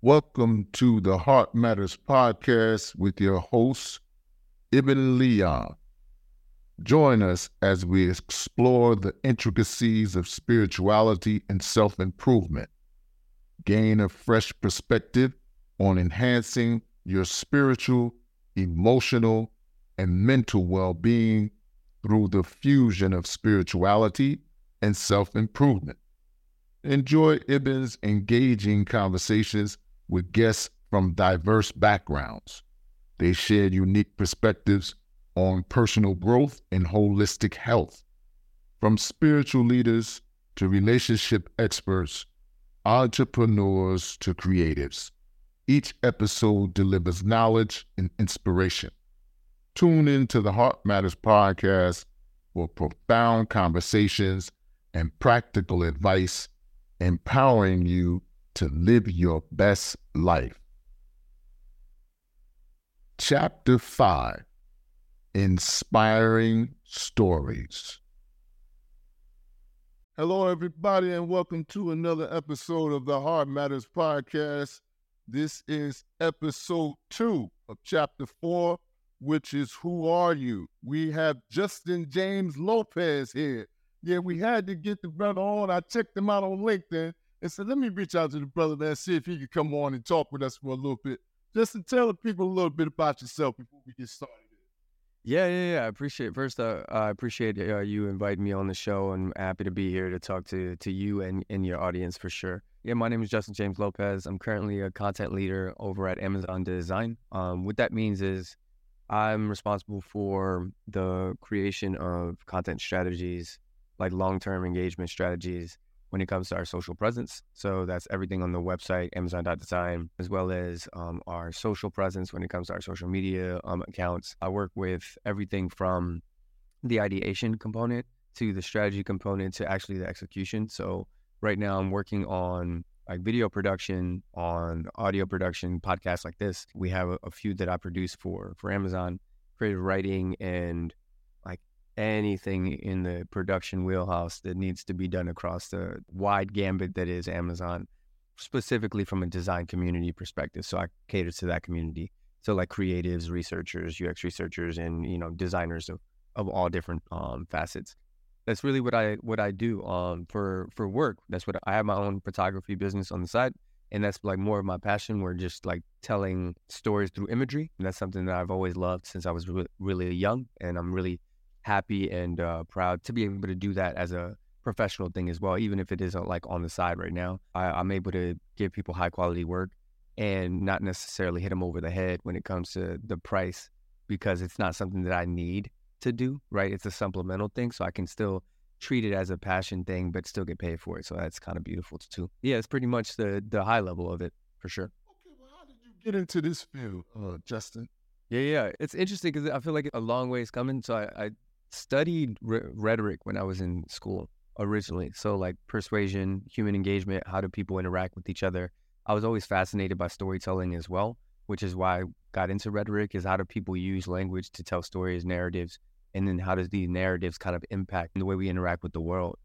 Welcome to the Heart Matters podcast with your host, Ibn Leon. Join us as we explore the intricacies of spirituality and self improvement. Gain a fresh perspective on enhancing your spiritual, emotional, and mental well being through the fusion of spirituality and self improvement. Enjoy Ibn's engaging conversations with guests from diverse backgrounds. They shared unique perspectives on personal growth and holistic health. From spiritual leaders to relationship experts, entrepreneurs to creatives, each episode delivers knowledge and inspiration. Tune in to the Heart Matters podcast for profound conversations and practical advice, empowering you to live your best life. Chapter 5 Inspiring Stories. Hello, everybody, and welcome to another episode of the Heart Matters Podcast. This is episode two of chapter four, which is Who Are You? We have Justin James Lopez here. Yeah, we had to get the brother on. I checked him out on LinkedIn and said, let me reach out to the brother man, see if he could come on and talk with us for a little bit. Just to tell the people a little bit about yourself before we get started. Yeah, yeah, yeah. I appreciate first. Uh, I appreciate uh, you inviting me on the show, and happy to be here to talk to to you and, and your audience for sure. Yeah, my name is Justin James Lopez. I'm currently a content leader over at Amazon Design. Um, what that means is I'm responsible for the creation of content strategies, like long term engagement strategies when it comes to our social presence. So that's everything on the website, Amazon.design, as well as um, our social presence when it comes to our social media um, accounts. I work with everything from the ideation component to the strategy component to actually the execution. So right now I'm working on like video production, on audio production, podcasts like this. We have a, a few that I produce for for Amazon, creative writing and anything in the production wheelhouse that needs to be done across the wide gambit that is Amazon, specifically from a design community perspective. So I cater to that community. So like creatives, researchers, UX researchers, and you know designers of, of all different um, facets. That's really what I what I do um, for for work. That's what I have my own photography business on the side, and that's like more of my passion. We're just like telling stories through imagery, and that's something that I've always loved since I was re- really young, and I'm really happy and uh, proud to be able to do that as a professional thing as well, even if it isn't like on the side right now. I, am able to give people high quality work and not necessarily hit them over the head when it comes to the price because it's not something that I need to do, right? It's a supplemental thing. So I can still treat it as a passion thing, but still get paid for it. So that's kind of beautiful too. Yeah, it's pretty much the the high level of it for sure. Okay, well, how did you get into this field, uh, Justin? Yeah, yeah, it's interesting because I feel like a long ways coming. So I, I studied rhetoric when I was in school originally. So, like persuasion, human engagement, how do people interact with each other? I was always fascinated by storytelling as well, which is why I got into rhetoric is how do people use language to tell stories, narratives, and then how does these narratives kind of impact the way we interact with the world?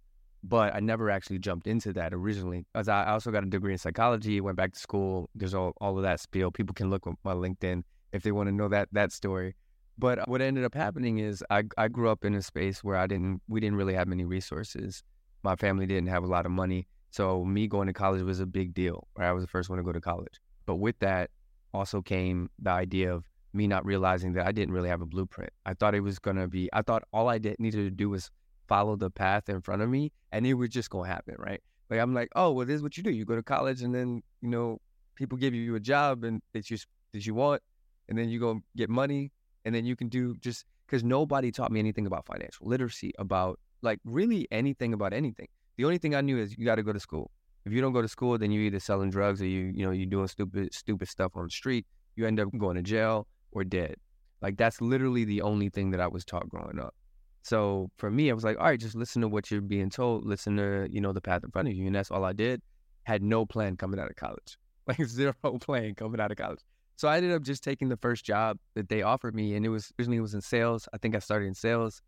But I never actually jumped into that originally. As I also got a degree in psychology, went back to school. There's all, all of that spiel. People can look at my LinkedIn if they want to know that that story. But uh, what ended up happening is I, I grew up in a space where I didn't we didn't really have many resources. My family didn't have a lot of money. So me going to college was a big deal. Right? I was the first one to go to college. But with that also came the idea of me not realizing that I didn't really have a blueprint. I thought it was gonna be I thought all I did, needed to do was follow the path in front of me and it was just gonna happen, right? Like I'm like, oh well this is what you do. You go to college and then, you know, people give you a job and that you that you want and then you go get money and then you can do just because nobody taught me anything about financial literacy, about like really anything about anything. The only thing I knew is you got to go to school. If you don't go to school, then you're either selling drugs or you, you know, you're doing stupid, stupid stuff on the street. You end up going to jail or dead. Like that's literally the only thing that I was taught growing up. So for me, I was like, all right, just listen to what you're being told. Listen to, you know, the path in front of you. And that's all I did. Had no plan coming out of college. Like zero plan coming out of college. So I ended up just taking the first job that they offered me, and it was originally it was in sales. I think I started in sales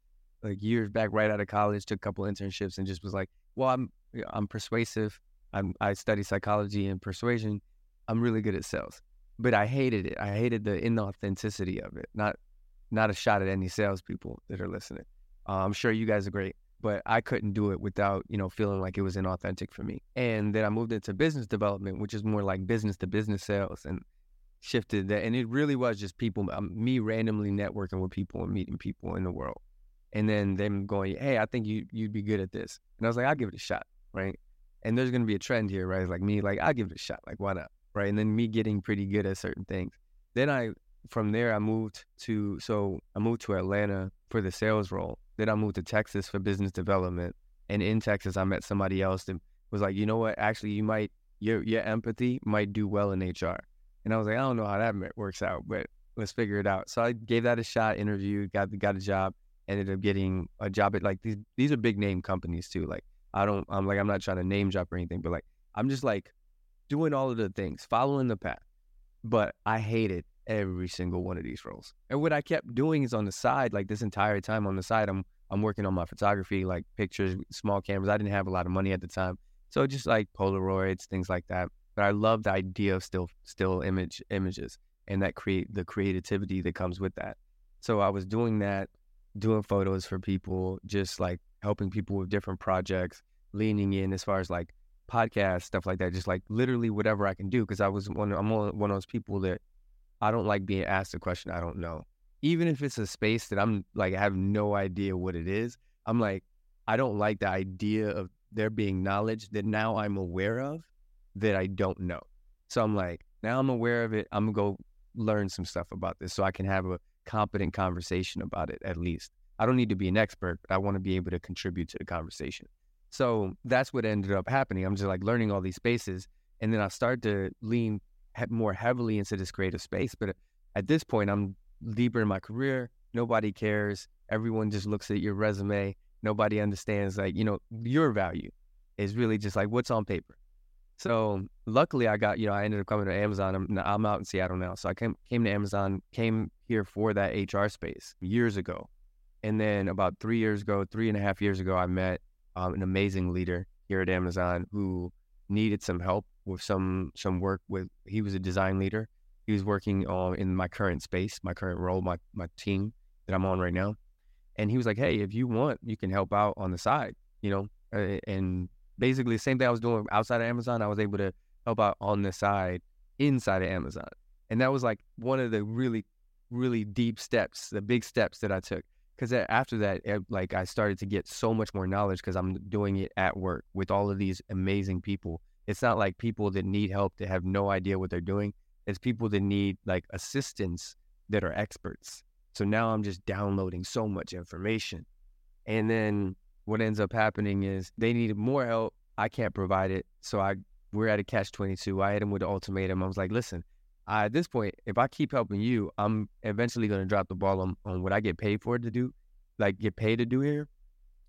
like years back, right out of college. Took a couple internships, and just was like, well, I'm I'm persuasive. I'm I study psychology and persuasion. I'm really good at sales. But I hated it. I hated the inauthenticity of it. Not not a shot at any salespeople that are listening. Uh, I'm sure you guys are great, but I couldn't do it without you know feeling like it was inauthentic for me. And then I moved into business development, which is more like business to business sales, and shifted that. And it really was just people, um, me randomly networking with people and meeting people in the world, and then them going, "Hey, I think you you'd be good at this," and I was like, "I'll give it a shot," right? And there's gonna be a trend here, right? It's like me, like I'll give it a shot, like why not, right? And then me getting pretty good at certain things. Then I from there I moved to so I moved to Atlanta for the sales role. Then I moved to Texas for business development. And in Texas I met somebody else that was like, you know what, actually you might your your empathy might do well in HR. And I was like, I don't know how that works out, but let's figure it out. So I gave that a shot, interviewed, got got a job, ended up getting a job at like these these are big name companies too. Like I don't I'm like I'm not trying to name drop or anything, but like I'm just like doing all of the things, following the path. But I hated every single one of these roles. And what I kept doing is on the side, like this entire time on the side, I'm I'm working on my photography, like pictures, small cameras. I didn't have a lot of money at the time, so just like Polaroids, things like that. But I love the idea of still still image images and that create the creativity that comes with that. So I was doing that, doing photos for people, just like helping people with different projects, leaning in as far as like podcasts, stuff like that, just like literally whatever I can do. Because I was one, I'm one of those people that I don't like being asked a question I don't know. Even if it's a space that I'm like, I have no idea what it is, I'm like, I don't like the idea of there being knowledge that now I'm aware of that I don't know. So I'm like, now I'm aware of it. I'm going to go learn some stuff about this so I can have a competent conversation about it at least. I don't need to be an expert, but I want to be able to contribute to the conversation. So that's what ended up happening. I'm just like learning all these spaces. And then I start to lean more heavily into this creative space. But at this point, I'm deeper in my career. Nobody cares. Everyone just looks at your resume. Nobody understands like you know your value is really just like what's on paper. So luckily, I got you know I ended up coming to Amazon. I'm, I'm out in Seattle now, so I came came to Amazon, came here for that HR space years ago, and then about three years ago, three and a half years ago, I met um, an amazing leader here at Amazon who needed some help with some some work with. He was a design leader. He was working on in my current space, my current role, my my team that I'm on right now. And he was like, "Hey, if you want, you can help out on the side, you know." And basically, the same thing I was doing outside of Amazon, I was able to help out on the side inside of Amazon. And that was like one of the really, really deep steps, the big steps that I took. Because after that, it, like I started to get so much more knowledge because I'm doing it at work with all of these amazing people it's not like people that need help that have no idea what they're doing. It's people that need like assistance that are experts. So now I'm just downloading so much information. And then what ends up happening is they need more help. I can't provide it. So I we're at a catch 22. I hit him with the ultimatum. I was like, listen, I, at this point, if I keep helping you, I'm eventually going to drop the ball on, on what I get paid for to do, like get paid to do here.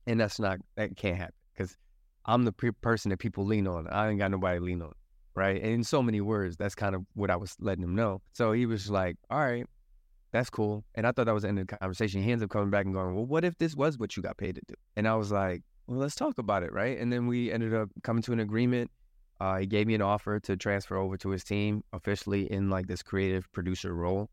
And that's not, that can't happen because I'm the pe- person that people lean on. I ain't got nobody to lean on. Right. And in so many words, that's kind of what I was letting him know. So he was like, all right, that's cool. And I thought that was the end of the conversation. He ends up coming back and going, well, what if this was what you got paid to do? And I was like, well, let's talk about it. Right. And then we ended up coming to an agreement. Uh, he gave me an offer to transfer over to his team officially in like this creative producer role.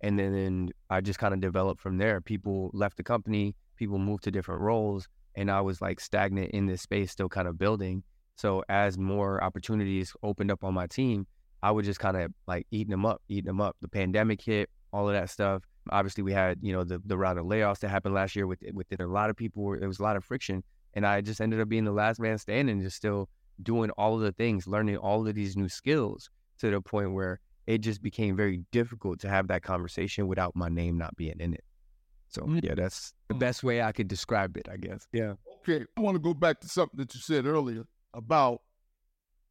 And then, then I just kind of developed from there. People left the company, people moved to different roles and I was like stagnant in this space, still kind of building. So as more opportunities opened up on my team, I would just kind of like eating them up, eating them up. The pandemic hit, all of that stuff. Obviously, we had you know the the round of layoffs that happened last year with within a lot of people. There was a lot of friction, and I just ended up being the last man standing, just still doing all of the things, learning all of these new skills to the point where it just became very difficult to have that conversation without my name not being in it. So mm. yeah, that's the mm. best way I could describe it, I guess. Yeah. Okay. I want to go back to something that you said earlier about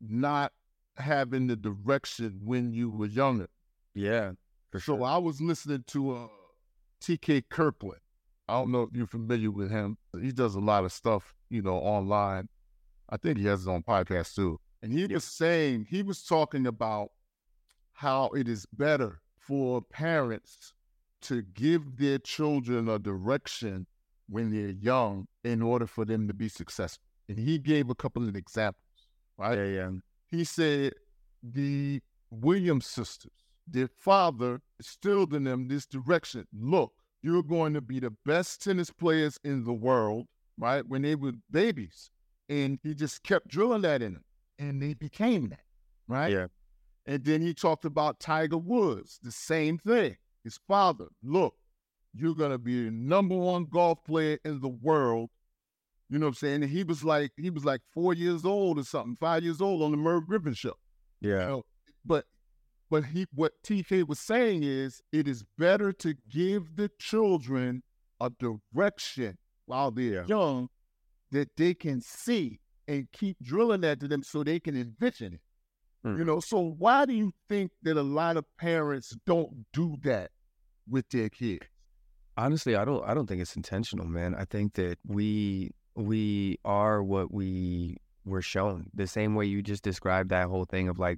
not having the direction when you were younger. Yeah. For sure. So I was listening to uh, TK Kirkland. I don't know if you're familiar with him. He does a lot of stuff, you know, online. I think he has his own podcast too. And he was saying, he was talking about how it is better for parents to give their children a direction when they're young in order for them to be successful. And he gave a couple of examples, right? Yeah, yeah. He said the Williams sisters. Their father instilled in them this direction. Look, you're going to be the best tennis players in the world, right? When they were babies. And he just kept drilling that in them. And they became that, right? Yeah. And then he talked about Tiger Woods, the same thing. His father, look, you're gonna be the number one golf player in the world. You know what I'm saying? And he was like, he was like four years old or something, five years old on the Merv Griffin show. Yeah. You know, but but he what TK was saying is it is better to give the children a direction while they're young that they can see and keep drilling that to them so they can envision it. Mm. You know, so why do you think that a lot of parents don't do that with their kids? Honestly, I don't I don't think it's intentional, man. I think that we we are what we were shown. The same way you just described that whole thing of like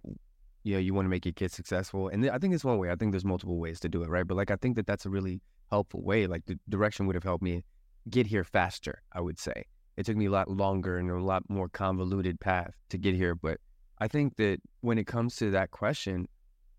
you know, you want to make your kids successful. And I think it's one way. I think there's multiple ways to do it, right? But like I think that that's a really helpful way. Like the direction would have helped me get here faster, I would say. It took me a lot longer and a lot more convoluted path to get here, but I think that when it comes to that question,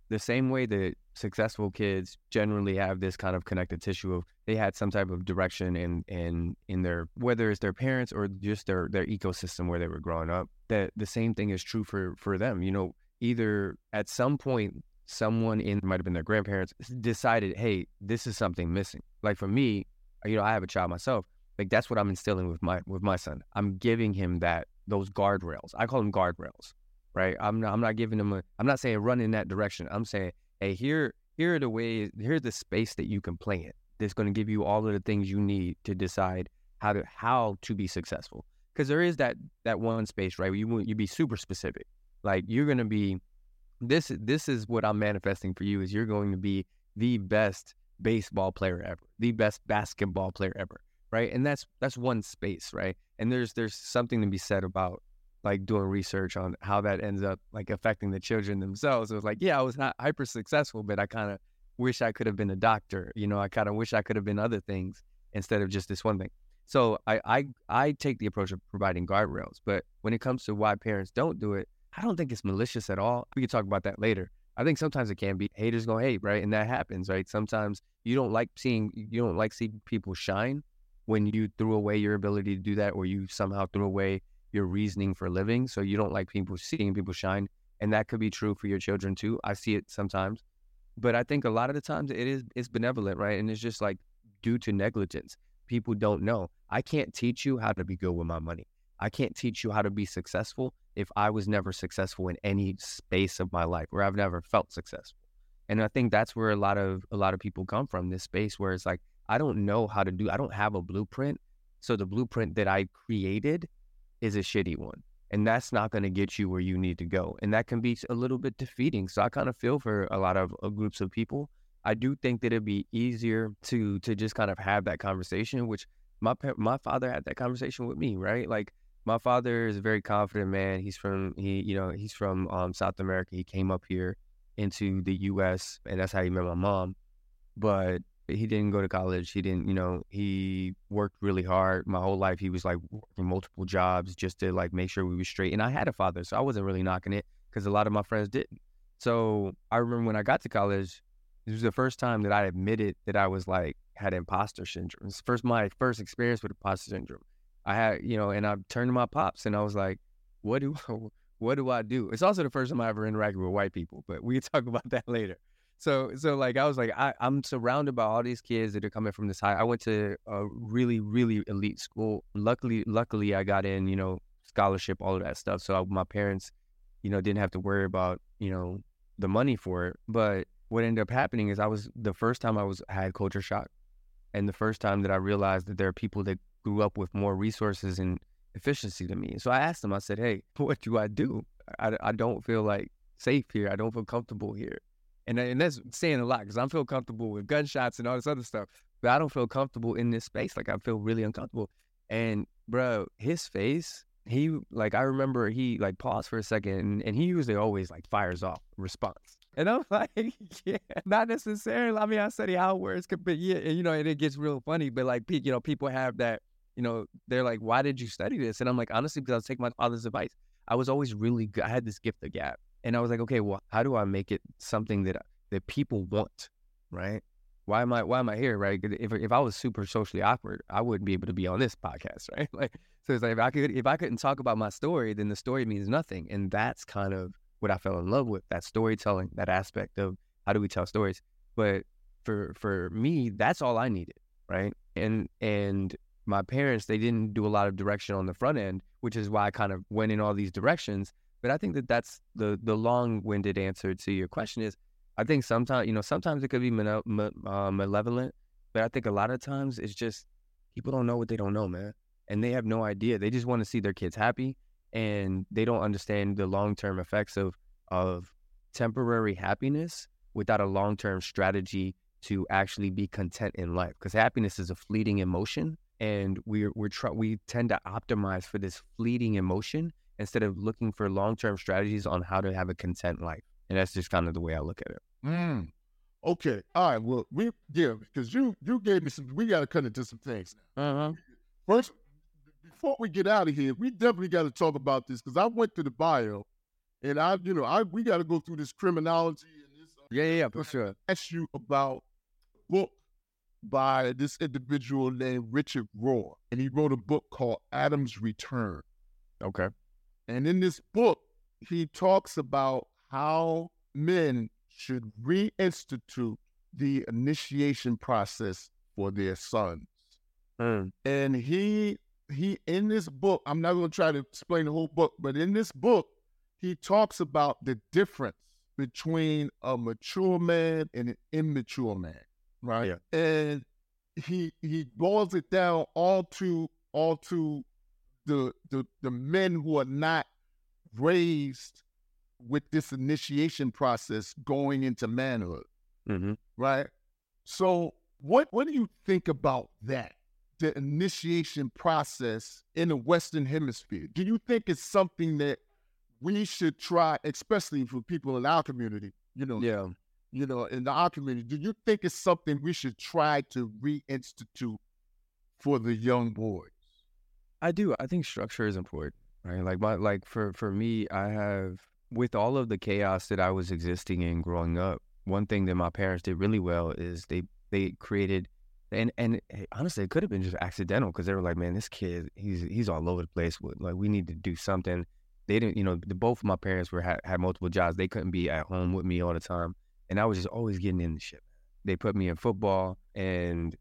the same way that successful kids generally have this kind of connective tissue of they had some type of direction in in in their whether it's their parents or just their their ecosystem where they were growing up that the same thing is true for for them you know either at some point someone in might have been their grandparents decided hey this is something missing. Like for me uh, you know i have a child myself like that's what i'm instilling with my with my son. I'm giving him that those guardrails. I call them guardrails right? I'm not i'm not giving him a i'm not saying run in that direction. I'm saying hey here here are the ways here's the space that you can play in that's going to give you all of the things you need to decide how to how to be successful. Because there is that that one space right? Where you you be super specific like you're going to be this this is what I'm manifesting for you is you're going to be the best baseball player ever, the best basketball player ever, right? And that's that's one space, right? And there's there's something to be said about like doing research on how that ends up like affecting the children themselves. It was like, yeah, I was not hyper successful, but I kind of wish I could have been a doctor. You know, I kind of wish I could have been other things instead of just this one thing. So I, I I take the approach of providing guardrails, but when it comes to why parents don't do it, I don't think it's malicious at all. We can talk about that later. I think sometimes it can be haters gonna hate, right? And that happens, right? Sometimes you don't like seeing you don't like seeing people shine when you threw away your ability to do that, or you somehow threw away your reasoning for living. So you don't like people seeing people shine, and that could be true for your children too. I see it sometimes, but I think a lot of the times it is it's benevolent, right? And it's just like due to negligence. People don't know. I can't teach you how to be good with my money. I can't teach you how to be successful if I was never successful in any space of my life where I've never felt successful. And I think that's where a lot of a lot of people come from this space where it's like I don't know how to do I don't have a blueprint. So the blueprint that I created is a shitty one. And that's not going to get you where you need to go. And that can be a little bit defeating. So I kind of feel for a lot of uh, groups of people. I do think that it'd be easier to to just kind of have that conversation, which my my father had that conversation with me, right? Like my father is a very confident man. He's from he you know he's from um, South America. He came up here into the U.S. and that's how he met my mom. But he didn't go to college. He didn't you know he worked really hard. My whole life he was like working multiple jobs just to like make sure we were straight. And I had a father, so I wasn't really knocking it because a lot of my friends didn't. So I remember when I got to college, this was the first time that I admitted that I was like had imposter syndrome. It's first my first experience with imposter syndrome. I had, you know, and I turned to my pops and I was like, what do what do I do? It's also the first time I ever interacted with white people, but we can talk about that later. So so like I was like, I, I'm surrounded by all these kids that are coming from this high. I went to a really, really elite school. Luckily, luckily I got in, you know, scholarship, all of that stuff. So I, my parents, you know, didn't have to worry about, you know, the money for it. But what ended up happening is I was the first time I was had culture shock. And the first time that I realized that there are people that grew up with more resources and efficiency than me. So I asked him, I said, hey, what do I do? I, I don't feel like safe here. I don't feel comfortable here. And, and that's saying a lot because I feel comfortable with gunshots and all this other stuff, but I don't feel comfortable in this space. Like I feel really uncomfortable. And bro, his face, he like I remember he like paused for a second and, and he usually always like fires off response. And I'm like, yeah, not necessarily. I mean, I study how words but yeah, and, you know, and it gets real funny. But like, you know, people have that you know, they're like, why did you study this? And I'm like, honestly, because I was taking my father's advice. I was always really good. I had this gift of gab. And I was like, okay, well, how do I make it something that that people want, right? Why am I why am I here, right? If if I was super socially awkward, I wouldn't be able to be on this podcast, right? Like, so it's like if I could if I couldn't talk about my story, then the story means nothing, and that's kind of what I fell in love with that storytelling, that aspect of how do we tell stories. But for for me, that's all I needed, right? And and my parents, they didn't do a lot of direction on the front end, which is why I kind of went in all these directions. But I think that that's the the long winded answer to your question is I think sometimes, you know, sometimes it could be male, uh, malevolent, but I think a lot of times it's just people don't know what they don't know, man. And they have no idea. They just want to see their kids happy and they don't understand the long term effects of of temporary happiness without a long term strategy to actually be content in life. Because happiness is a fleeting emotion, and we're we're try, we tend to optimize for this fleeting emotion instead of looking for long term strategies on how to have a content life. And that's just kind of the way I look at it. Mm. Okay. All right. Well, we yeah, because you you gave me some. We got to cut into some things. Uh-huh. First, before we get out of here, we definitely got to talk about this because I went to the bio, and I, you know, I we got to go through this criminology and this. Uh, yeah, yeah, yeah, for sure. Ask you about book by this individual named Richard Rohr, and he wrote a book called Adam's Return. Okay. And in this book, he talks about how men should reinstitute the initiation process for their sons. Mm. And he he in this book, I'm not going to try to explain the whole book, but in this book, he talks about the difference between a mature man and an immature man, right? Yeah. And he he boils it down all to all to the the the men who are not raised with this initiation process going into manhood, mm-hmm. right? So, what what do you think about that? The initiation process in the Western Hemisphere. Do you think it's something that we should try, especially for people in our community? You know, yeah, you know, in our community. Do you think it's something we should try to reinstitute for the young boys? I do. I think structure is important, right? Like my like for for me, I have with all of the chaos that I was existing in growing up, one thing that my parents did really well is they they created and and eh, honestly, it could have been just accidental because they were like, "Man, this kid, he's he's all over the place. Like, we need to do something." They didn't, you know, the, both of my parents were had, had multiple jobs. They couldn't be at home with me all the time, and I was just always getting in the shit. They put me in football, and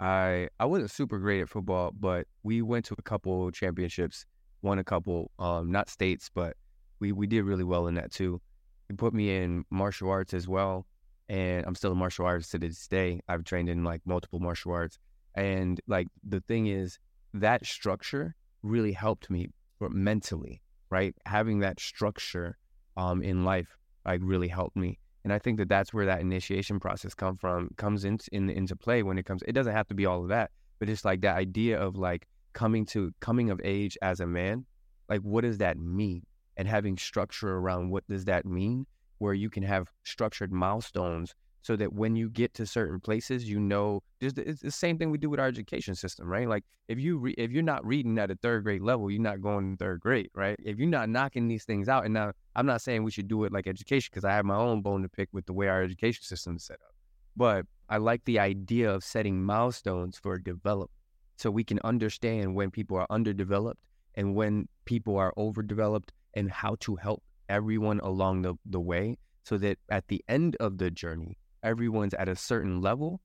I I wasn't super great at football, but we went to a couple championships, won a couple, um, not states, but we we did really well in that too. They put me in martial arts as well, and I'm still a martial artist to this day. I've trained in like multiple martial arts, and like the thing is that structure really helped me mentally, right? Having that structure um, in life like really helped me. And I think that that's where that initiation process come from comes in, in, into play when it comes. It doesn't have to be all of that, but it's like that idea of like coming to coming of age as a man. Like, what does that mean? and having structure around what does that mean, where you can have structured milestones so that when you get to certain places, you know, it's the same thing we do with our education system, right? Like if you re- if you're not reading at a third grade level, you're not going third grade, right? If you're not knocking these things out, and now I'm not saying we should do it like education because I have my own bone to pick with the way our education system is set up, but I like the idea of setting milestones for development so we can understand when people are underdeveloped and when people are overdeveloped and how to help everyone along the, the way so that at the end of the journey, everyone's at a certain level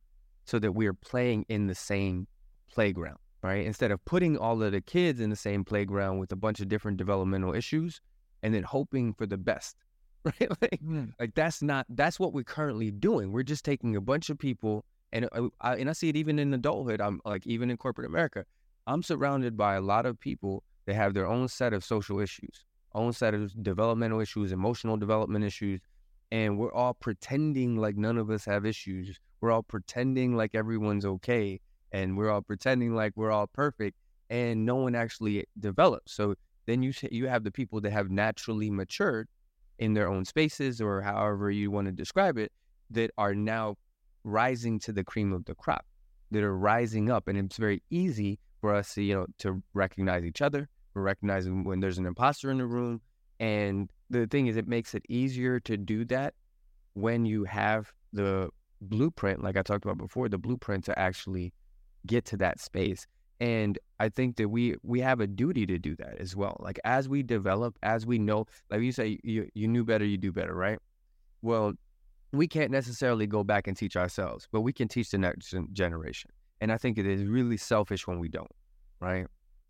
so that we are playing in the same playground, right? Instead of putting all of the kids in the same playground with a bunch of different developmental issues and then hoping for the best, right? like, mm. like that's not, that's what we're currently doing. We're just taking a bunch of people and uh, I, and I see it even in adulthood. I'm like, even in corporate America, I'm surrounded by a lot of people that have their own set of social issues own set of developmental issues, emotional development issues, and we're all pretending like none of us have issues. We're all pretending like everyone's okay, and we're all pretending like we're all perfect, and no one actually develops. So then you you have the people that have naturally matured in their own spaces, or however you want to describe it, that are now rising to the cream of the crop, that are rising up, and it's very easy for us to you know to recognize each other, we're recognizing when there's an imposter in the room. And the thing is, it makes it easier to do that when you have the blueprint, like I talked about before, the blueprint to actually get to that space. And I think that we we have a duty to do that as well. Like as we develop, as we know, like you say, you you knew better, you do better, right? Well, we can't necessarily go back and teach ourselves, but we can teach the next generation. And I think it is really selfish when we don't, right?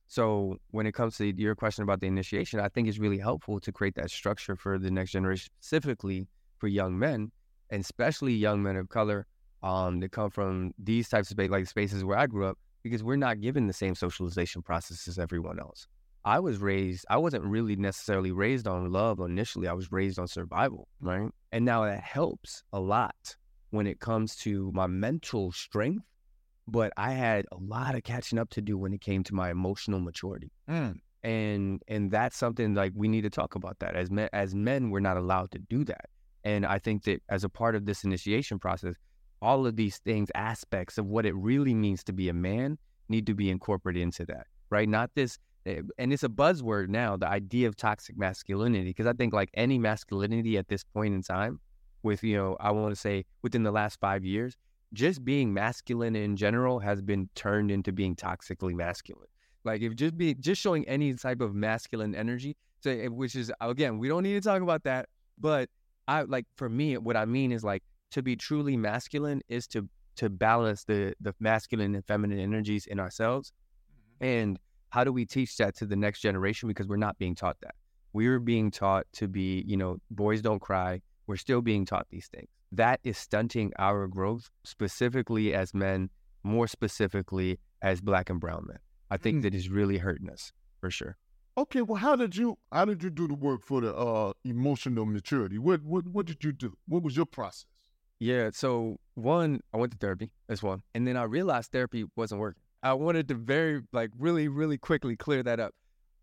So when it comes to your question about the initiation, I think it's really helpful to create that structure for the next generation, specifically for young men, and especially young men of color um, that come from these types of space, like spaces where I grew up, because we're not given the same socialization process as everyone else. I was raised, I wasn't really necessarily raised on love initially. I was raised on survival, right? And now that helps a lot when it comes to my mental strength, but I had a lot of catching up to do when it came to my emotional maturity. Mm. And and that's something like we need to talk about that. As men as men, we're not allowed to do that. And I think that as a part of this initiation process, all of these things, aspects of what it really means to be a man, need to be incorporated into that, right? Not this, eh, and it's a buzzword now, the idea of toxic masculinity, because I think like any masculinity at this point in time, with, you know, I want to say within the last five years, just being masculine in general has been turned into being toxically masculine. Like if just be just showing any type of masculine energy, so eh, which is again, we don't need to talk about that, but I like for me, what I mean is like to be truly masculine is to to balance the the masculine and feminine energies in ourselves. Mm-hmm. And how do we teach that to the next generation? Because we're not being taught that. We're being taught to be, you know, boys don't cry. We're still being taught these things. That is stunting our growth, specifically as men, more specifically as black and brown men. I think mm. that is really hurting us for sure. Okay, well, how did you how did you do the work for the uh, emotional maturity? What what what did you do? What was your process? Yeah. So one, I went to therapy as one, and then I realized therapy wasn't working. I wanted to very like really really quickly clear that up.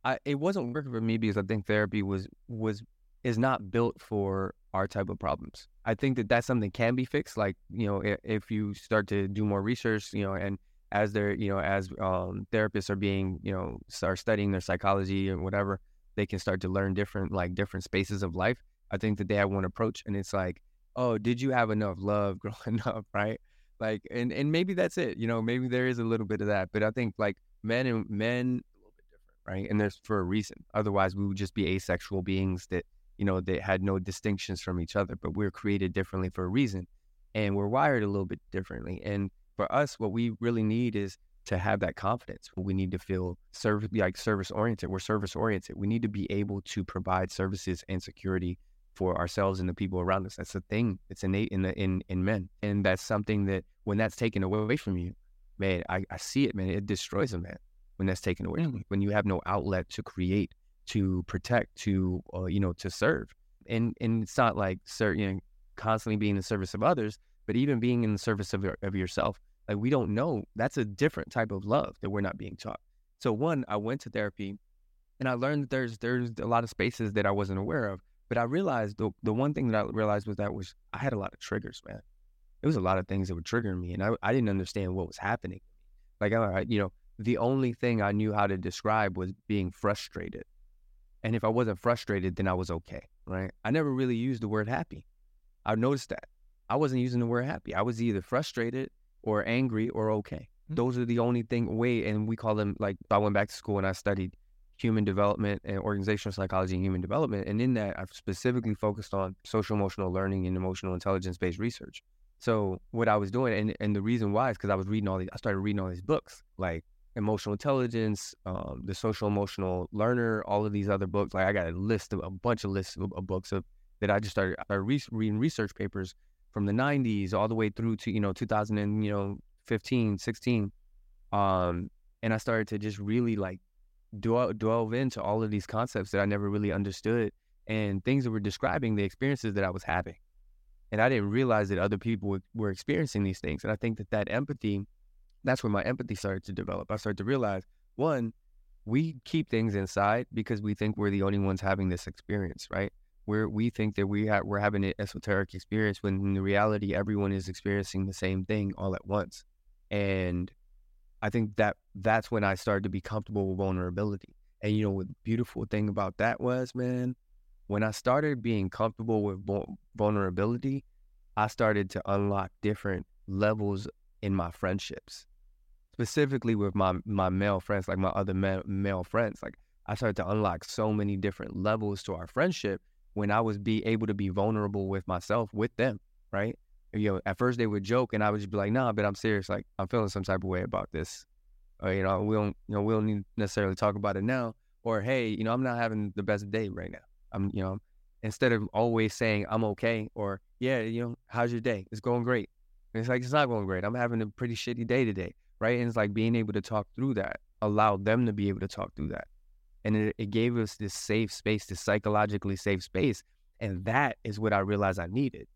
I it wasn't working for me because I think therapy was was is not built for our type of problems. I think that that's something can be fixed. Like you know, if, if you start to do more research, you know, and as they're you know as um, therapists are being you know start studying their psychology and whatever, they can start to learn different like different spaces of life. I think that they have one approach, and it's like oh, did you have enough love growing up, right? Like, and and maybe that's it. You know, maybe there is a little bit of that, but I think like men and men a little bit different, right? And there's for a reason. Otherwise, we would just be asexual beings that you know that had no distinctions from each other. But we're created differently for a reason, and we're wired a little bit differently. And for us, what we really need is to have that confidence. We need to feel service, like service oriented. We're service oriented. We need to be able to provide services and security for ourselves and the people around us. That's a thing. It's innate in the in in men, and that's something that when that's taken away from you, man, I, I see it, man. It destroys a man when that's taken away from mm. you. When you have no outlet to create, to protect, to uh, you know, to serve, and and it's not like sir, you know, constantly being in the service of others, but even being in the service of your, of yourself. Like we don't know. That's a different type of love that we're not being taught. So one, I went to therapy, and I learned that there's there's a lot of spaces that I wasn't aware of but I realized the the one thing that I realized was that was I had a lot of triggers, man. It was a lot of things that were triggering me, and I, I didn't understand what was happening. Like I, you know, the only thing I knew how to describe was being frustrated. And if I wasn't frustrated, then I was okay, right? I never really used the word happy. I noticed that I wasn't using the word happy. I was either frustrated or angry or okay. Mm-hmm. Those are the only thing way, and we call them like I went back to school and I studied human development and organizational psychology and human development. And in that, I've specifically focused on social emotional learning and emotional intelligence based research. So what I was doing, and, and the reason why is because I was reading all these, I started reading all these books like emotional intelligence, um, the social emotional learner, all of these other books. Like I got a list of a bunch of lists of, of books of that I just started, I re- reading research papers from the 90s all the way through to, you know, 2000 and, you know, 15, 16. Um, and I started to just really like delve, delve into all of these concepts that I never really understood and things that were describing the experiences that I was having. And I didn't realize that other people were experiencing these things. And I think that that empathy, that's when my empathy started to develop. I started to realize, one, we keep things inside because we think we're the only ones having this experience, right? Where we think that we we're having an esoteric experience when in reality everyone is experiencing the same thing all at once. And I think that that's when I started to be comfortable with vulnerability. And you know the beautiful thing about that was, man, when I started being comfortable with vulnerability, I started to unlock different levels in my friendships, specifically with my my male friends, like my other ma- male friends. Like I started to unlock so many different levels to our friendship when I was be able to be vulnerable with myself with them, right? You know, at first they would joke, and I would just be like, "Nah, but I'm serious. Like I'm feeling some type of way about this. Or, you know, we don't, you know, we don't need necessarily talk about it now. Or hey, you know, I'm not having the best day right now. I'm, you know, instead of always saying I'm okay or yeah, you know, how's your day? It's going great. And it's like it's not going great. I'm having a pretty shitty day today, right? And it's like being able to talk through that, allow them to be able to talk through that, and it, it gave us this safe space, this psychologically safe space, and that is what I realized I needed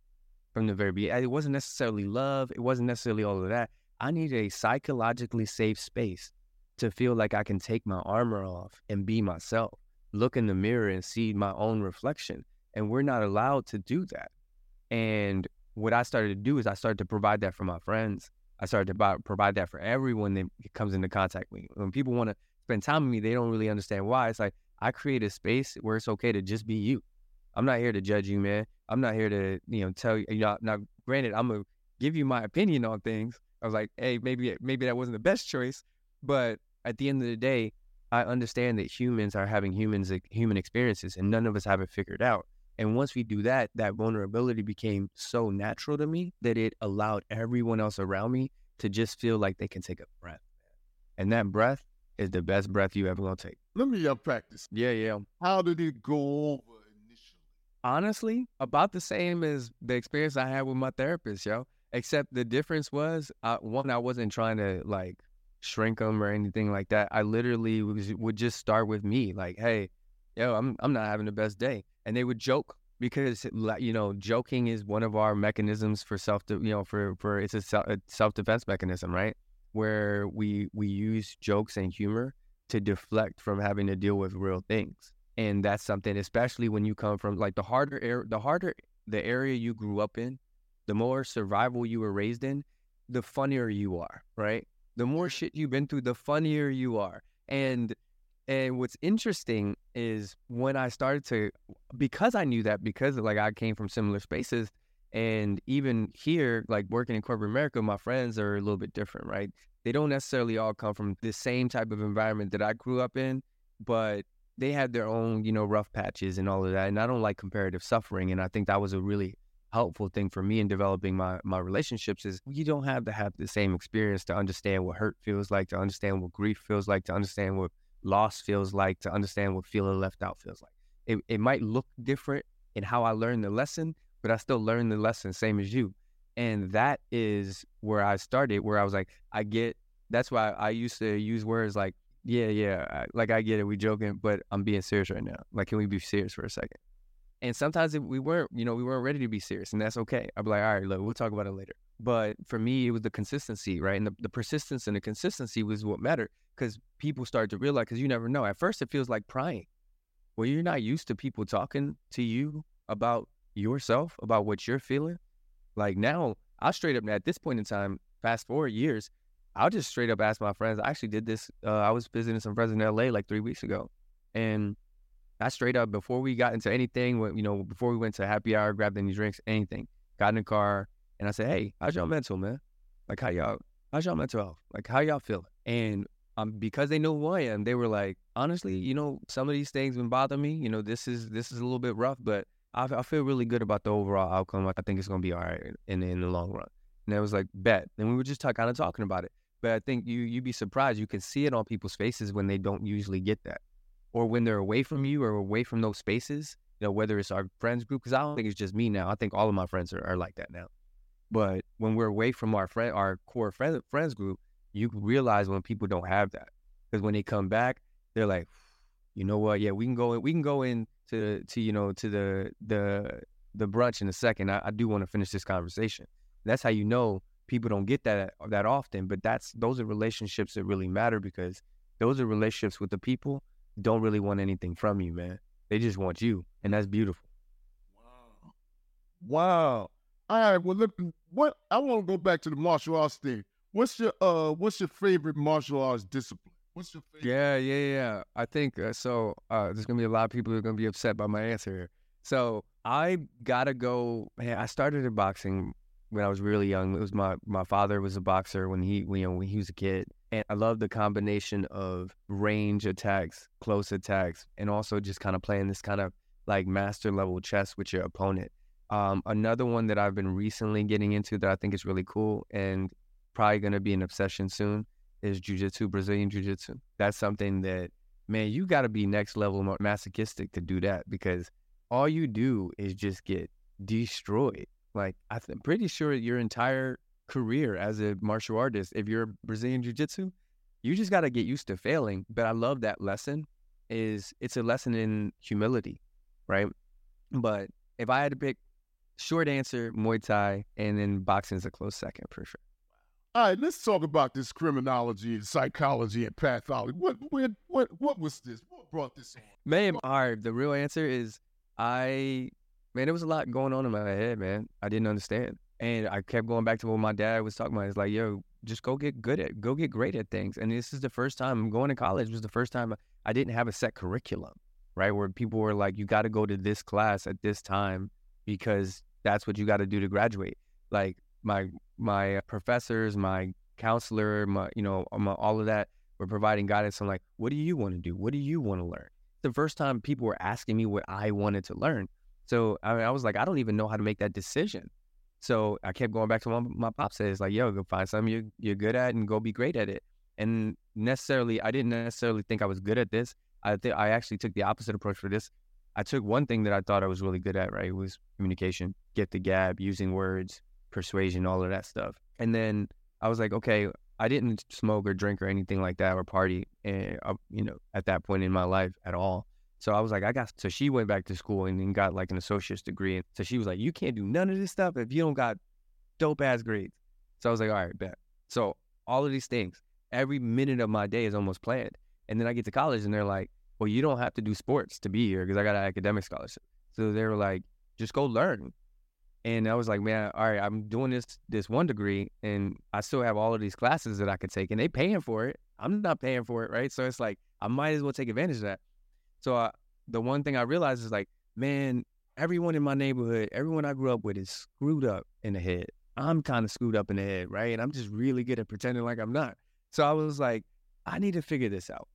from the very beginning. It wasn't necessarily love. It wasn't necessarily all of that. I needed a psychologically safe space to feel like I can take my armor off and be myself, look in the mirror and see my own reflection and we're not allowed to do that. And what I started to do is I started to provide that for my friends. I started to provide that for everyone that comes into contact with me. When people want to spend time with me, they don't really understand why. It's like I create a space where it's okay to just be you. I'm not here to judge you, man. I'm not here to, you know, tell you. you know, now, granted, I'm gonna give you my opinion on things. I was like, hey, maybe maybe that wasn't the best choice, but at the end of the day, I understand that humans are having humans human experiences, and none of us have it figured out. And once we do that, that vulnerability became so natural to me that it allowed everyone else around me to just feel like they can take a breath. And that breath is the best breath you ever gonna take. Let me unpack this. Yeah, yeah. How did it go over initially? Honestly, about the same as the experience I had with my therapist, yo. Except the difference was, uh, one, I wasn't trying to like shrink them or anything like that. I literally was, would just start with me, like, "Hey, yo, I'm I'm not having the best day," and they would joke because you know joking is one of our mechanisms for self you know for for it's a self defense mechanism right? Where we we use jokes and humor to deflect from having to deal with real things. And that's something especially when you come from like the harder air the harder the area you grew up in the more survival you were raised in the funnier you are right? The more shit you've been through the funnier you are. And and what's interesting is when I started to, because I knew that, because like I came from similar spaces, and even here, like working in corporate America, my friends are a little bit different, right? They don't necessarily all come from the same type of environment that I grew up in, but they had their own, you know, rough patches and all of that. And I don't like comparative suffering. And I think that was a really helpful thing for me in developing my my relationships is you don't have to have the same experience to understand what hurt feels like, to understand what grief feels like, to understand what loss feels like, to understand what feeling left out feels like. It, it might look different in how I learned the lesson, but I still learned the lesson same as you. And that is where I started, where I was like, I get, that's why I used to use words like, yeah, yeah, I, like I get it, we joking, but I'm being serious right now. Like, can we be serious for a second? And sometimes we weren't, you know, we weren't ready to be serious, and that's okay. I'd be like, all right, look, we'll talk about it later. But for me, it was the consistency, right? And the, the persistence and the consistency was what mattered because people start to realize, because you never know. At first, it feels like prying. Well, you're not used to people talking to you about yourself, about what you're feeling. Like now, I straight up, at this point in time, fast forward years, I'll just straight up ask my friends. I actually did this. Uh, I was visiting some friends in LA like three weeks ago. And I straight up, before we got into anything, you know, before we went to happy hour, grabbed any drinks, anything, got in the car, and I said, "Hey, how's y'all mental, man? Like how y'all, how's y'all mental health? Like how y'all feeling?" And um, because they know who I am, they were like, "Honestly, you know, some of these things been bothering me. You know, this is this is a little bit rough, but I, I feel really good about the overall outcome. Like I think it's gonna be all right in in the long run." And I was like, "Bet." And we were just kind of talking about it. But I think you you'd be surprised. You can see it on people's faces when they don't usually get that, or when they're away from you or away from those spaces. You know, whether it's our friends group, because I don't think it's just me now. I think all of my friends are, are like that now. But when we're away from our friend, our core friend, friends group, you realize when people don't have that. Because when they come back, they're like, you know what? Yeah, we can go. In, we can go in to to you know to the the the brunch in a second. I, I do want to finish this conversation. That's how you know people don't get that that often. But that's those are relationships that really matter because those are relationships with the people don't really want anything from you, man. They just want you, and that's beautiful. Wow. Wow. All right. Well, look, what I want to go back to the martial arts thing. What's your uh What's your favorite martial arts discipline? What's your favorite? Yeah, yeah, yeah. I think uh, so. Uh, there's gonna be a lot of people who are gonna be upset by my answer here. So I gotta go. Man, I started in boxing when I was really young. It was my my father was a boxer when he you know, when he was a kid, and I love the combination of range attacks, close attacks, and also just kind of playing this kind of like master level chess with your opponent. Um, another one that I've been recently getting into that I think is really cool and probably going to be an obsession soon is jujitsu, Brazilian jiu-jitsu. That's something that, man, you got to be next level masochistic to do that because all you do is just get destroyed. Like I'm pretty sure your entire career as a martial artist, if you're Brazilian jiu-jitsu, you just got to get used to failing. But I love that lesson. Is it's a lesson in humility, right? But if I had to pick short answer, Muay Thai, and then boxing is a close second for sure. All right, let's talk about this criminology and psychology and pathology. What what what what was this? What brought this on? Man, all right. The real answer is I man, there was a lot going on in my head, man. I didn't understand. And I kept going back to what my dad was talking about. It's like, yo, just go get good at, go get great at things. And this is the first time going to college was the first time I didn't have a set curriculum, right? Where people were like, you got to go to this class at this time because that's what you got to do to graduate. Like my my uh, professors, my counselor, my you know, my, all of that were providing guidance I'm like, what do you want to do? What do you want to learn? The first time people were asking me what I wanted to learn. So I, mean, I was like, I don't even know how to make that decision. So I kept going back to what my pop says, like, yo, go find something you're, you're good at and go be great at it. And necessarily, I didn't necessarily think I was good at this. I think I actually took the opposite approach for this. I took one thing that I thought I was really good at, right? It was communication, get the gab, using words, persuasion, all of that stuff. And then I was like, okay, I didn't smoke or drink or anything like that or party, and uh, you know, at that point in my life at all. So I was like, I got. So she went back to school and then got like an associate's degree. And so she was like, you can't do none of this stuff if you don't got dope ass grades. So I was like, all right, bet. So all of these things, every minute of my day is almost planned. And then I get to college and they're like, well, you don't have to do sports to be here because I got an academic scholarship. So they were like, just go learn. And I was like, man, all right, I'm doing this this one degree, and I still have all of these classes that I could take, and they paying for it. I'm not paying for it, right? So it's like I might as well take advantage of that. So I, the one thing I realized is like, man, everyone in my neighborhood, everyone I grew up with is screwed up in the head. I'm kind of screwed up in the head, right? And I'm just really good at pretending like I'm not. So I was like, I need to figure this out.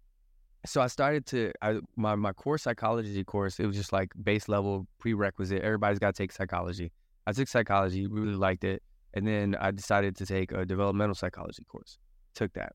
So I started to I, my my core psychology course. It was just like base level prerequisite. Everybody's got to take psychology. I took psychology, really liked it. And then I decided to take a developmental psychology course. Took that.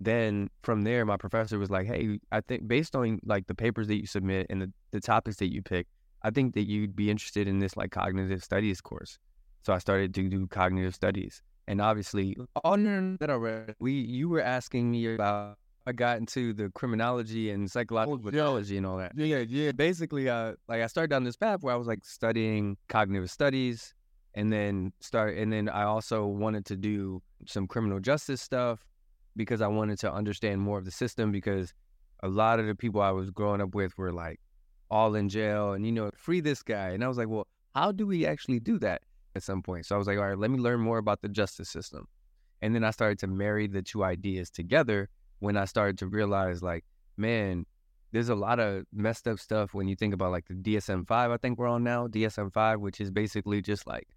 Then from there, my professor was like, Hey, I think based on like the papers that you submit and the, the topics that you pick, I think that you'd be interested in this like cognitive studies course. So I started to do cognitive studies. And obviously, on that I read, we you were asking me about I got into the criminology and psychological oh, pathology and all that. Yeah, yeah. Basically, uh, like I started down this path where I was like studying cognitive studies, and then start, and then I also wanted to do some criminal justice stuff because I wanted to understand more of the system because a lot of the people I was growing up with were like all in jail and you know free this guy, and I was like, well, how do we actually do that at some point? So I was like, all right, let me learn more about the justice system, and then I started to marry the two ideas together when I started to realize, like, man, there's a lot of messed up stuff when you think about like the DSM 5, I think we're on now, DSM 5, which is basically just like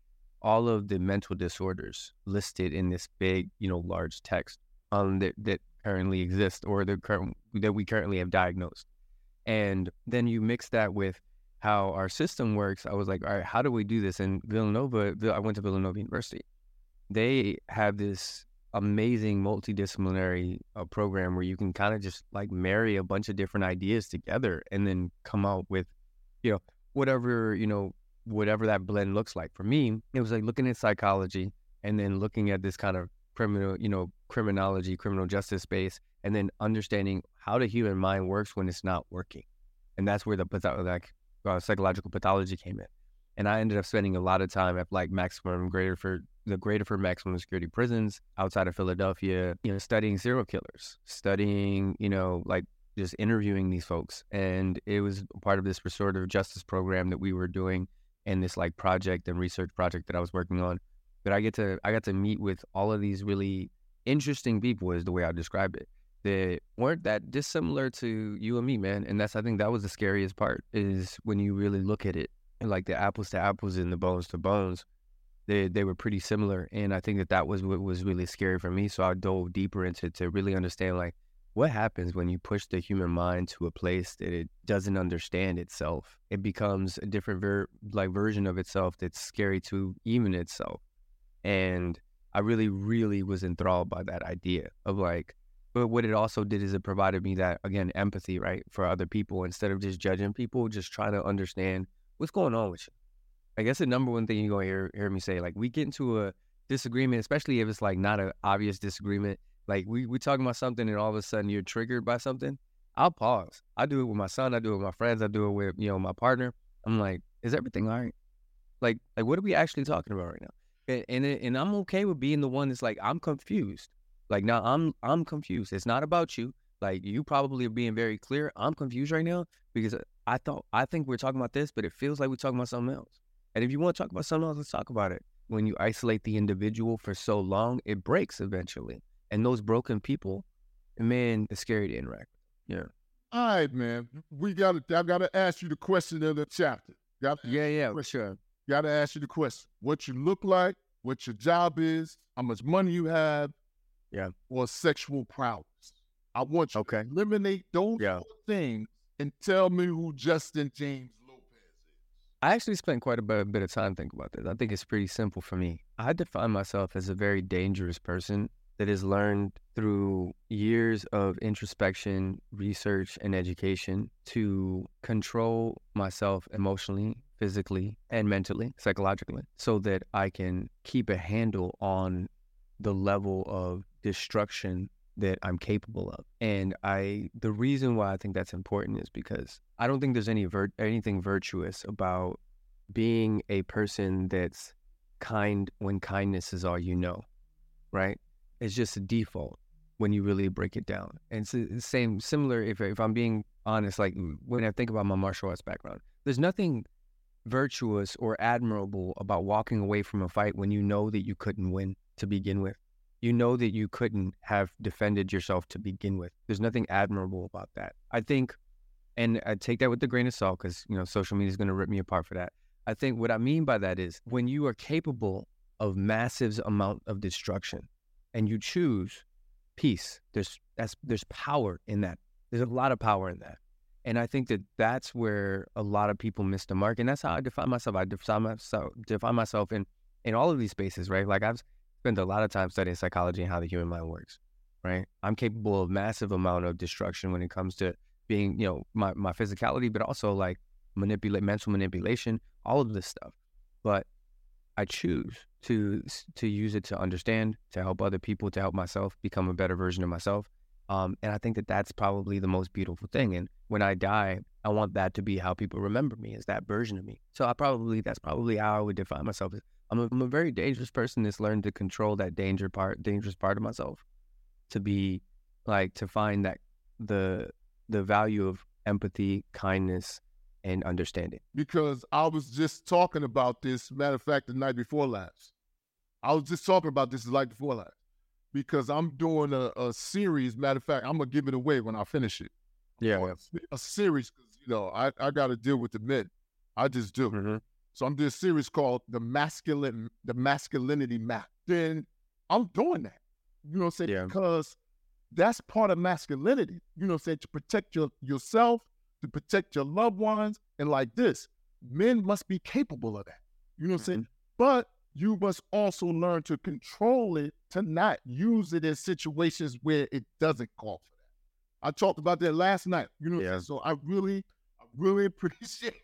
all of the mental disorders listed in this big, you know, large text um, that, that currently exist or the current that we currently have diagnosed. And then you mix that with how our system works. I was like, all right, how do we do this? And Villanova, I went to Villanova University. They have this amazing multidisciplinary uh, program where you can kind of just like marry a bunch of different ideas together and then come out with, you know, whatever, you know, whatever that blend looks like. For me, it was like looking at psychology and then looking at this kind of criminal, you know, criminology, criminal justice space, and then understanding how the human mind works when it's not working. And that's where the like uh, psychological pathology came in. And I ended up spending a lot of time at like maximum Graterford the Graterford maximum security prisons outside of Philadelphia, you know, studying serial killers, studying, you know, like just interviewing these folks. And it was part of this restorative justice program that we were doing and this like project and research project that I was working on. But I get to I got to meet with all of these really interesting people is the way I describe it. that weren't that dissimilar to you and me, man. And that's I think that was the scariest part is when you really look at it and like the apples to apples and the bones to bones. They they were pretty similar, and I think that that was what was really scary for me. So I dove deeper into to really understand like what happens when you push the human mind to a place that it doesn't understand itself. It becomes a different ver- like version of itself that's scary to even itself. And I really, really was enthralled by that idea of like, but what it also did is it provided me that again empathy, right, for other people instead of just judging people, just trying to understand what's going on with you. I guess the number one thing you're gonna hear hear me say, like we get into a disagreement, especially if it's like not an obvious disagreement. Like we we talking about something and all of a sudden you're triggered by something. I'll pause. I do it with my son. I do it with my friends. I do it with you know my partner. I'm like, is everything all right? Like like what are we actually talking about right now? And and, and I'm okay with being the one that's like I'm confused. Like now I'm I'm confused. It's not about you. Like you probably are being very clear. I'm confused right now because uh, I thought I think we're talking about this, but it feels like we're talking about something else. And if you want to talk about something else, let's talk about it. When you isolate the individual for so long, it breaks eventually. And those broken people, man, it's scary to interact. Yeah. All right, man. We got to. I got to ask you the question of the chapter. Got yeah, yeah, for sure. Got to ask you the question: What you look like, what your job is, how much money you have, yeah, or sexual prowess. I want you okay. to eliminate those yeah. things and tell me who Justin James Lopez is. I actually spent quite a bit, of time thinking about this. I think it's pretty simple for me. I define myself as a very dangerous person that has learned through years of introspection, research, and education to control myself emotionally, physically, and mentally, psychologically, so that I can keep a handle on the level of destruction that I'm capable of. And I the reason why I think that's important is because I don't think there's any vir- anything virtuous about being a person that's kind when kindness is all you know, right? It's just a default when you really break it down. And it's the same similar if if I'm being honest like when I think about my martial arts background, there's nothing virtuous or admirable about walking away from a fight when you know that you couldn't win to begin with you know that you couldn't have defended yourself to begin with. There's nothing admirable about that. I think, and I take that with a grain of salt because, you know, social media is going to rip me apart for that. I think what I mean by that is when you are capable of massive amount of destruction and you choose peace, there's, that's, there's power in that. There's a lot of power in that. And I think that that's where a lot of people miss the mark. And that's how I define myself. I define myself, define myself in, in all of these spaces, right? Like I've spent a lot of time studying psychology and how the human mind works, right? I'm capable of massive amount of destruction when it comes to being, you know, my, my physicality, but also like manipulate mental manipulation, all of this stuff. But I choose to to use it to understand, to help other people, to help myself become a better version of myself. Um, and I think that that's probably the most beautiful thing. And when I die, I want that to be how people remember me, as that version of me. So I probably that's probably how I would define myself I'm a, I'm a very dangerous person that's learned to control that danger part, dangerous part of myself, to be like to find that the the value of empathy, kindness, and understanding. Because I was just talking about this. Matter of fact, the night before last, I was just talking about this the night before last. Because I'm doing a, a series. Matter of fact, I'm gonna give it away when I finish it. Yeah, a, a series because you know I I got to deal with the men. I just do. Mm-hmm. So I'm doing a series called the masculine, the masculinity map. Then I'm doing that. You know what I'm saying? Yeah. Because that's part of masculinity. You know what I'm saying? To protect your yourself, to protect your loved ones, and like this, men must be capable of that. You know what I'm saying? Mm-hmm. But you must also learn to control it, to not use it in situations where it doesn't call for that. I talked about that last night. You know, yeah. so I really, I really appreciate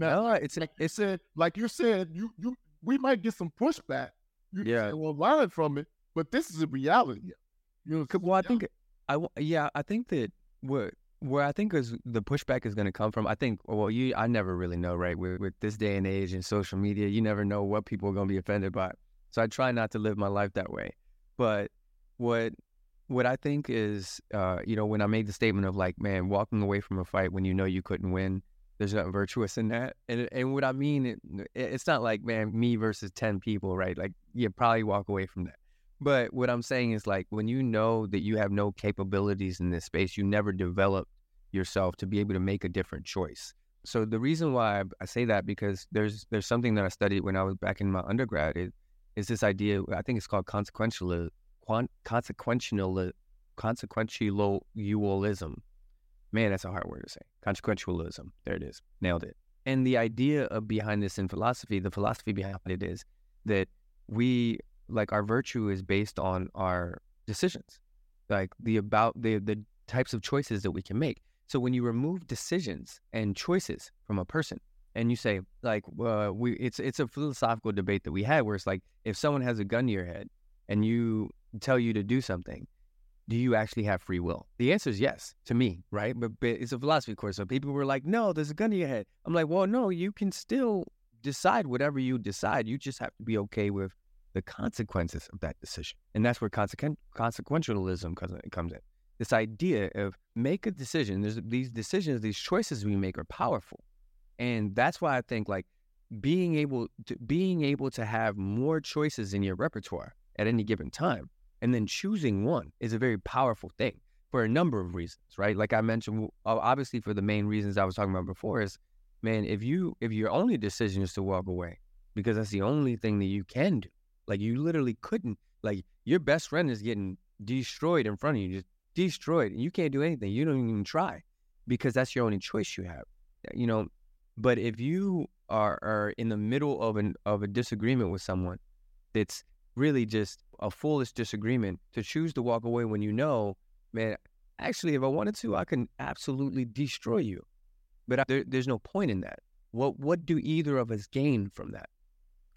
now, no, it's like it's said, like you said, you you we might get some pushback. You yeah, we'll learn from it, but this is a reality. You know, well, I think I yeah, I think that where where I think is the pushback is going to come from. I think well, you I never really know, right? With with this day and age and social media, you never know what people are going to be offended by. So I try not to live my life that way. But what what I think is, uh, you know, when I made the statement of like, man, walking away from a fight when you know you couldn't win, there's nothing virtuous in that. And and what I mean, it, it's not like man, me versus ten people, right? Like you probably walk away from that. but what I'm saying is like when you know that you have no capabilities in this space, you never develop yourself to be able to make a different choice. So the reason why I say that because there's there's something that I studied when I was back in my undergrad is, is this idea I think it's called consequential consequential consequentialism. Man, that's a hard word to say. Consequentialism. There it is. Nailed it. And the idea of behind this in philosophy, the philosophy behind it is that we like our virtue is based on our decisions, like the about the the types of choices that we can make. So when you remove decisions and choices from a person, and you say like uh, we, it's it's a philosophical debate that we had where it's like if someone has a gun to your head and you tell you to do something, do you actually have free will? The answer is yes to me, right? But, but it's a philosophy course, so people were like, no, there's a gun to your head. I'm like, well, no, you can still decide whatever you decide. You just have to be okay with the consequences of that decision. And that's where consequen- consequentialism comes in. This idea of make a decision. There's these decisions, these choices we make are powerful. And that's why I think like being able to being able to have more choices in your repertoire at any given time and then choosing one is a very powerful thing for a number of reasons, right? Like I mentioned, obviously for the main reasons I was talking about before is, man, if you if your only decision is to walk away because that's the only thing that you can do, like you literally couldn't. Like your best friend is getting destroyed in front of you, just destroyed, and you can't do anything. You don't even try because that's your only choice you have. You know, but if you are, are in the middle of an of a disagreement with someone, that's really just a foolish disagreement to choose to walk away when you know, man, actually, if I wanted to, I can absolutely destroy you. But I, there, there's no point in that. What what do either of us gain from that?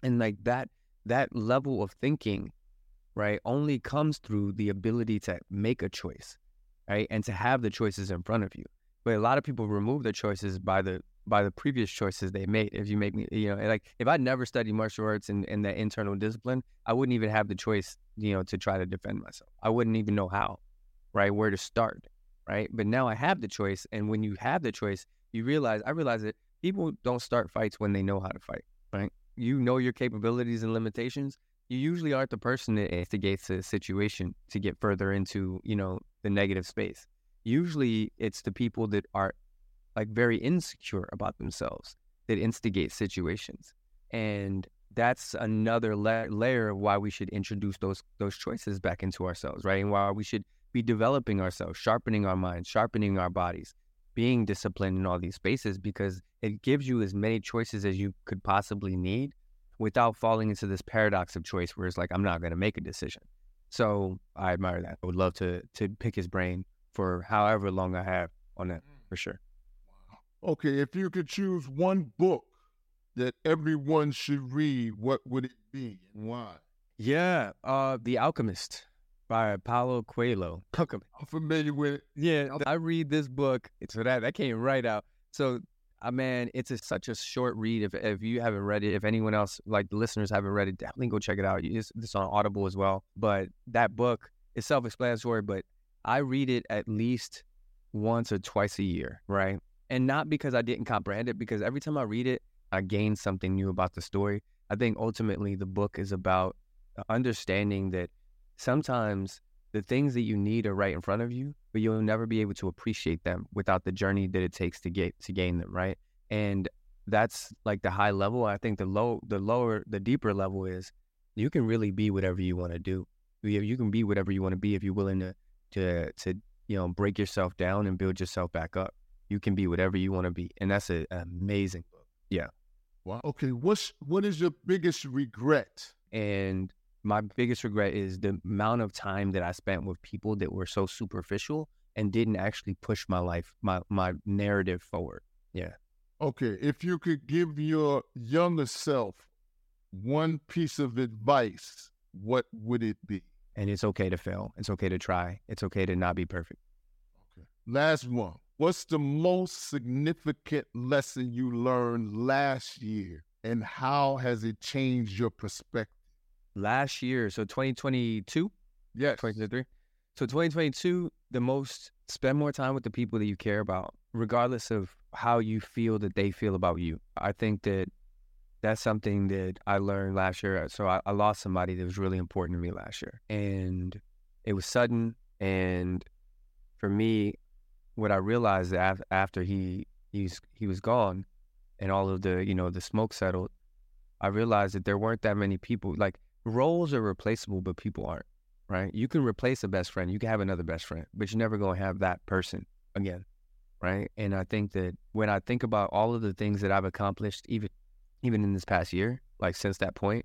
And like that that level of thinking, right, only comes through the ability to make a choice, right, and to have the choices in front of you. But a lot of people remove their choices by the by the previous choices they made. If you make me, you know, like if I never studied martial arts and, and that internal discipline, I wouldn't even have the choice, you know, to try to defend myself. I wouldn't even know how, right, where to start, right. But now I have the choice, and when you have the choice, you realize I realize that people don't start fights when they know how to fight, right you know your capabilities and limitations, you usually aren't the person that instigates a situation to get further into, you know, the negative space. Usually it's the people that are like very insecure about themselves that instigate situations. And that's another la- layer of why we should introduce those those choices back into ourselves, right? And why we should be developing ourselves, sharpening our minds, sharpening our bodies, being disciplined in all these spaces because it gives you as many choices as you could possibly need without falling into this paradox of choice where it's like I'm not going to make a decision. So I admire that. I would love to to pick his brain for however long I have on that mm. for sure. Okay, if you could choose one book that everyone should read, what would it be and why? Yeah, uh, The Alchemist by Paulo Coelho. I'm familiar with it. Yeah, I read this book. So that that came right out. So, uh, man, it's a, such a short read. If if you haven't read it, if anyone else like the listeners haven't read it, definitely go check it out. It's, it's on Audible as well. But that book is self-explanatory. But I read it at least once or twice a year, right? And not because I didn't comprehend it, because every time I read it, I gain something new about the story. I think ultimately the book is about uh, understanding that sometimes the things that you need are right in front of you, but you'll never be able to appreciate them without the journey that it takes to get to gain them, right? And that's like the high level. I think the low, the lower, the deeper level is you can really be whatever you want to do. You can be whatever you want to be if you're willing to, to, to, you know, break yourself down and build yourself back up. You can be whatever you want to be, and that's a, an amazing book. Yeah. Wow. Okay. What's what is your biggest regret? And my biggest regret is the amount of time that I spent with people that were so superficial and didn't actually push my life, my my narrative forward. Yeah. Okay, if you could give your younger self one piece of advice, what would it be? And it's okay to fail. It's okay to try. It's okay to not be perfect. Okay. Last one. What's the most significant lesson you learned last year and how has it changed your perspective? last year, so 2022, yeah, 2023. So 2022, the most spend more time with the people that you care about, regardless of how you feel that they feel about you. I think that that's something that I learned last year. So I, I lost somebody that was really important to me last year, and it was sudden. And for me, what I realized after, he he's he was gone, and all of the you know the smoke settled, I realized that there weren't that many people. Like roles are replaceable, but people aren't. Right? You can replace a best friend. You can have another best friend, but you're never gonna have that person again. Right? And I think that when I think about all of the things that I've accomplished, even even in this past year, like since that point,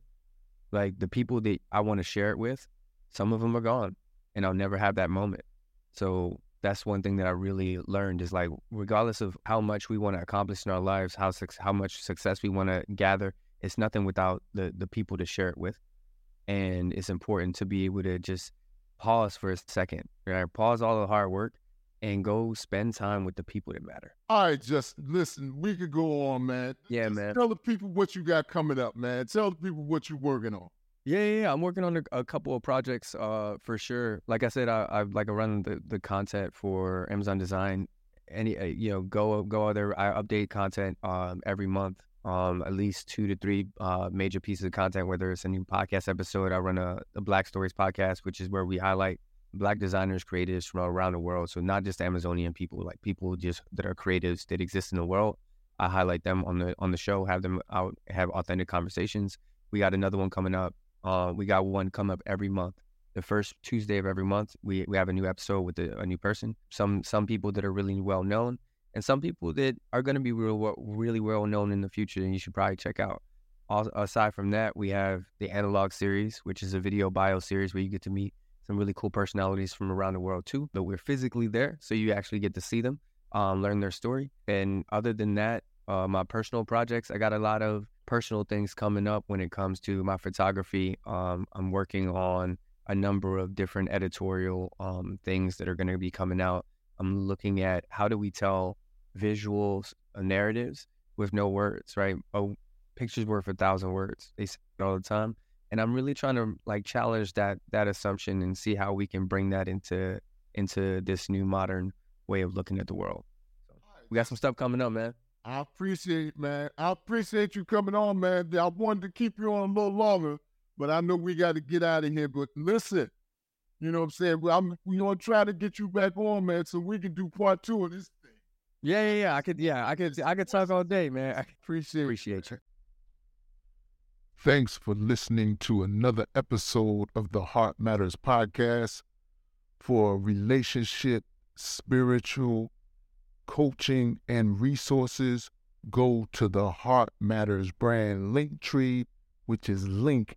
like the people that I want to share it with, some of them are gone, and I'll never have that moment. So that's one thing that I really learned is like, regardless of how much we want to accomplish in our lives, how how much success we want to gather, it's nothing without the the people to share it with, and it's important to be able to just pause for a second, right? Pause all the hard work and go spend time with the people that matter. All right, just listen. We could go on, man. Yeah, just man. Tell the people what you got coming up, man. Tell the people what you're working on. Yeah, yeah, yeah. I'm working on a, a, couple of projects, uh, for sure. Like I said, I, I like I run the, the content for Amazon Design. Any, uh, you know, go go there. I update content um every month. Um, at least two to three uh major pieces of content. Whether it's a new podcast episode, I run a, a Black Stories podcast, which is where we highlight black designers, creatives from around the world. So not just Amazonian people, like people just that are creatives that exist in the world. I highlight them on the on the show, have them out, have authentic conversations. We got another one coming up. Uh, we got one come up every month. The first Tuesday of every month, we, we have a new episode with a, a new person. Some some people that are really well known, and some people that are going to be real really well known in the future, and you should probably check out. Also, aside from that, we have the analog series, which is a video bio series where you get to meet some really cool personalities from around the world too. But we're physically there, so you actually get to see them, um, learn their story. And other than that, uh, my personal projects, I got a lot of personal things coming up when it comes to my photography. Um, I'm working on a number of different editorial um, things that are going to be coming out. I'm looking at how do we tell visuals, uh, narratives with no words, right? Oh, pictures worth a thousand words. They say it all the time and I'm really trying to like challenge that that assumption and see how we can bring that into into this new modern way of looking at the world. So we got some stuff coming up, man. I appreciate it, man. I appreciate you coming on, man. I wanted to keep you on a little longer, but I know we got to get out of here. But listen, you know what I'm saying? I'm we gonna try to get you back on, man, so we can do part two of this thing. Yeah, yeah, yeah. I could, yeah, I could, I could talk all day, man. I appreciate, appreciate you. Thanks for listening to another episode of the Heart Matters podcast for relationship, spiritual, coaching, and resources. Go to the Heart Matters brand link tree, which is linktr.ee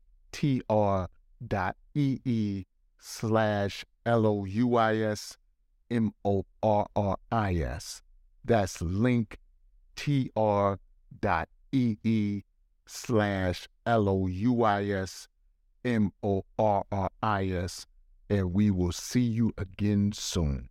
slash L O U I S M O R R I S. That's linktr.ee slash L O U I S M O R R I S, and we will see you again soon.